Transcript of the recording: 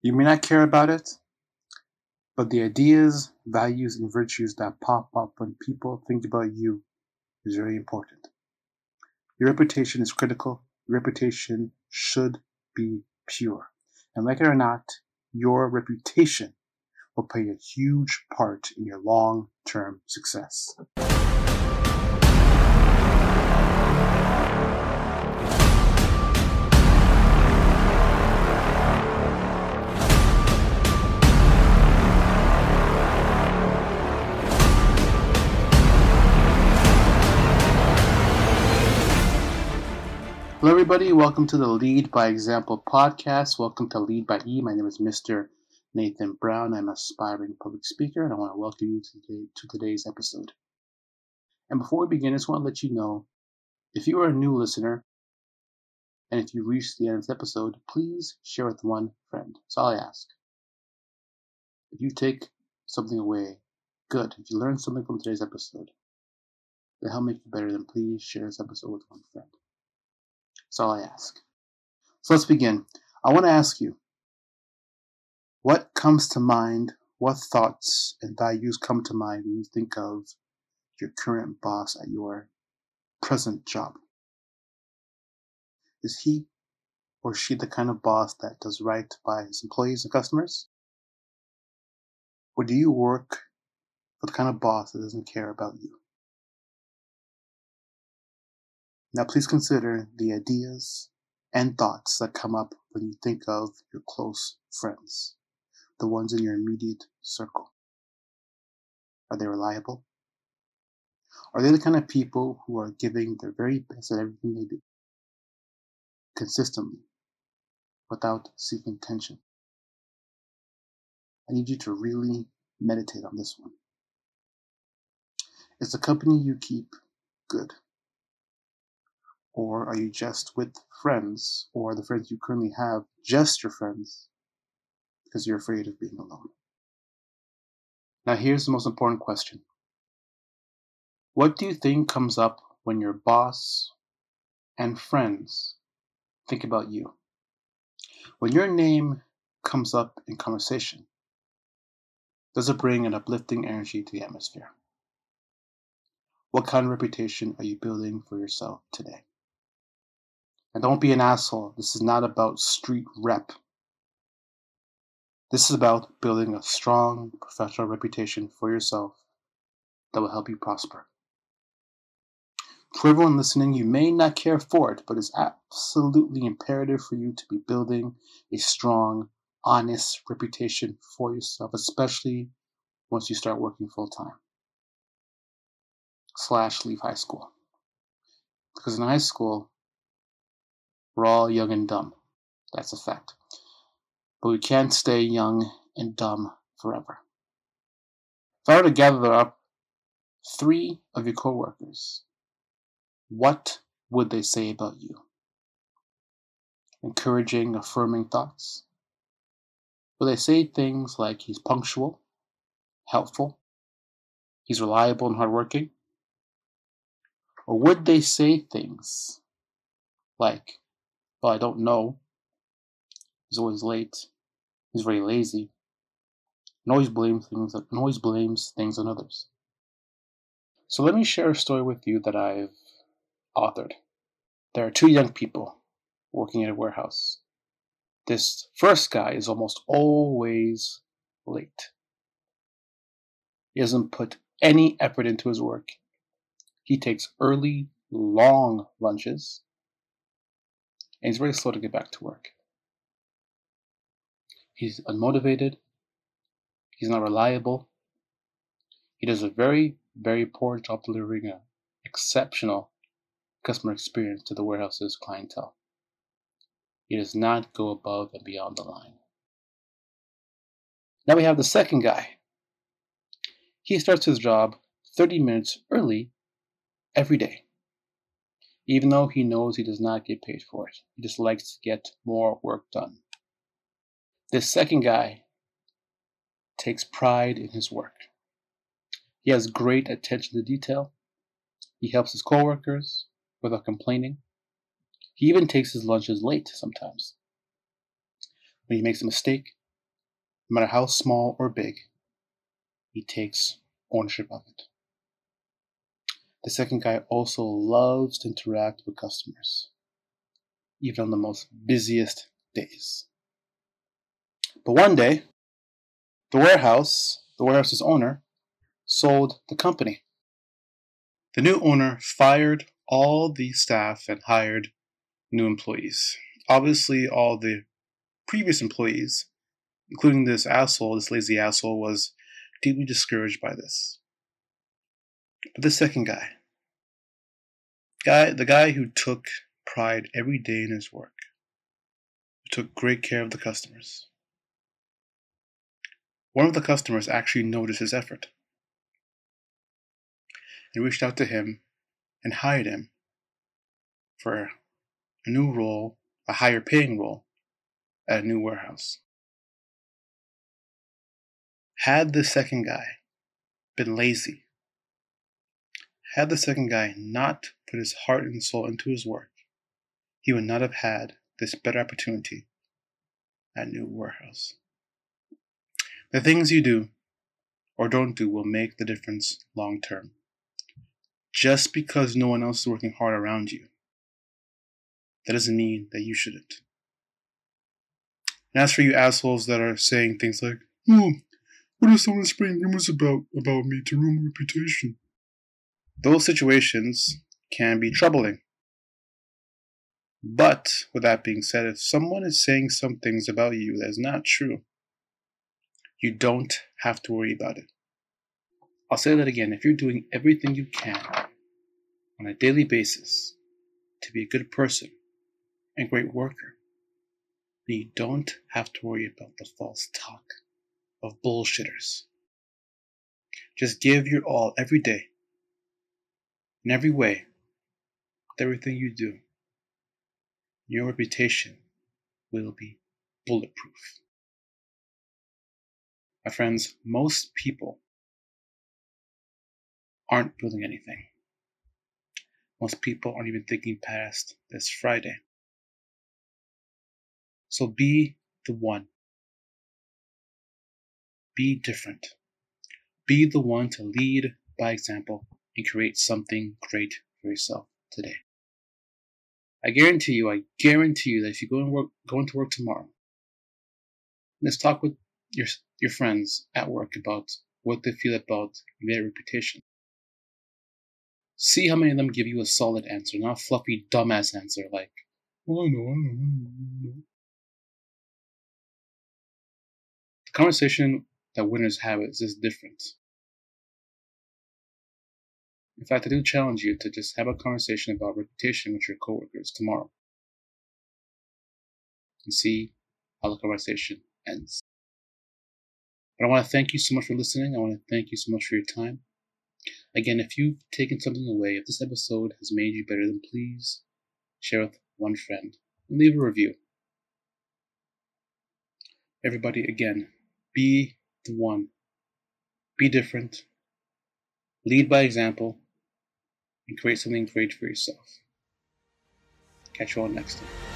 You may not care about it, but the ideas, values, and virtues that pop up when people think about you is very important. Your reputation is critical. Your reputation should be pure. And like it or not, your reputation will play a huge part in your long term success. Hello, everybody. Welcome to the Lead by Example podcast. Welcome to Lead by E. My name is Mr. Nathan Brown. I'm an aspiring public speaker, and I want to welcome you to, today, to today's episode. And before we begin, I just want to let you know if you are a new listener, and if you reach the end of this episode, please share with one friend. That's all I ask. If you take something away, good. If you learn something from today's episode that help make you better, then please share this episode with one friend. That's all I ask. So let's begin. I want to ask you what comes to mind, what thoughts and values come to mind when you think of your current boss at your present job? Is he or she the kind of boss that does right by his employees and customers? Or do you work for the kind of boss that doesn't care about you? Now, please consider the ideas and thoughts that come up when you think of your close friends, the ones in your immediate circle. Are they reliable? Are they the kind of people who are giving their very best at everything they do? Consistently, without seeking tension. I need you to really meditate on this one. Is the company you keep good? Or are you just with friends, or the friends you currently have just your friends because you're afraid of being alone? Now, here's the most important question What do you think comes up when your boss and friends think about you? When your name comes up in conversation, does it bring an uplifting energy to the atmosphere? What kind of reputation are you building for yourself today? And don't be an asshole. This is not about street rep. This is about building a strong professional reputation for yourself that will help you prosper. For everyone listening, you may not care for it, but it's absolutely imperative for you to be building a strong, honest reputation for yourself, especially once you start working full time. Slash leave high school. Because in high school, we're all young and dumb. That's a fact. But we can't stay young and dumb forever. If I were to gather up three of your coworkers, what would they say about you? Encouraging, affirming thoughts? Will they say things like he's punctual, helpful, he's reliable and hardworking? Or would they say things like well, I don't know. He's always late. He's very lazy. And always blames things and always blames things on others. So let me share a story with you that I've authored. There are two young people working at a warehouse. This first guy is almost always late. He doesn't put any effort into his work. He takes early, long lunches and he's very slow to get back to work. He's unmotivated, he's not reliable, he does a very, very poor job delivering an exceptional customer experience to the warehouse's clientele. He does not go above and beyond the line. Now we have the second guy. He starts his job 30 minutes early every day even though he knows he does not get paid for it. He just likes to get more work done. This second guy takes pride in his work. He has great attention to detail. He helps his coworkers without complaining. He even takes his lunches late sometimes. When he makes a mistake, no matter how small or big, he takes ownership of it. The second guy also loves to interact with customers, even on the most busiest days. But one day, the warehouse, the warehouse's owner, sold the company. The new owner fired all the staff and hired new employees. Obviously, all the previous employees, including this asshole, this lazy asshole, was deeply discouraged by this. But the second guy, guy, the guy who took pride every day in his work, who took great care of the customers. One of the customers actually noticed his effort and reached out to him and hired him for a new role, a higher paying role at a new warehouse. Had the second guy been lazy, had the second guy not put his heart and soul into his work, he would not have had this better opportunity at New Warehouse. The things you do or don't do will make the difference long term. Just because no one else is working hard around you, that doesn't mean that you shouldn't. And as for you assholes that are saying things like, oh, what if someone spreading rumors about, about me to ruin my reputation? Those situations can be troubling. But with that being said, if someone is saying some things about you that is not true, you don't have to worry about it. I'll say that again. If you're doing everything you can on a daily basis to be a good person and great worker, then you don't have to worry about the false talk of bullshitters. Just give your all every day, in every way, everything you do. Your reputation will be bulletproof. My friends, most people aren't building anything. Most people aren't even thinking past this Friday. So be the one be different. Be the one to lead by example and create something great for yourself today. I guarantee you, I guarantee you that if you go and work, go into work tomorrow, let's talk with your your friends at work about what they feel about their reputation. See how many of them give you a solid answer, not a fluffy dumbass answer like, "Oh, know, I know." The conversation that winners have is just different. In fact, I do challenge you to just have a conversation about reputation with your coworkers tomorrow and see how the conversation ends. But I want to thank you so much for listening. I want to thank you so much for your time. Again, if you've taken something away, if this episode has made you better, then please share with one friend leave a review. Everybody, again, be the one. Be different. Lead by example. And create something great for yourself. Catch you all next time.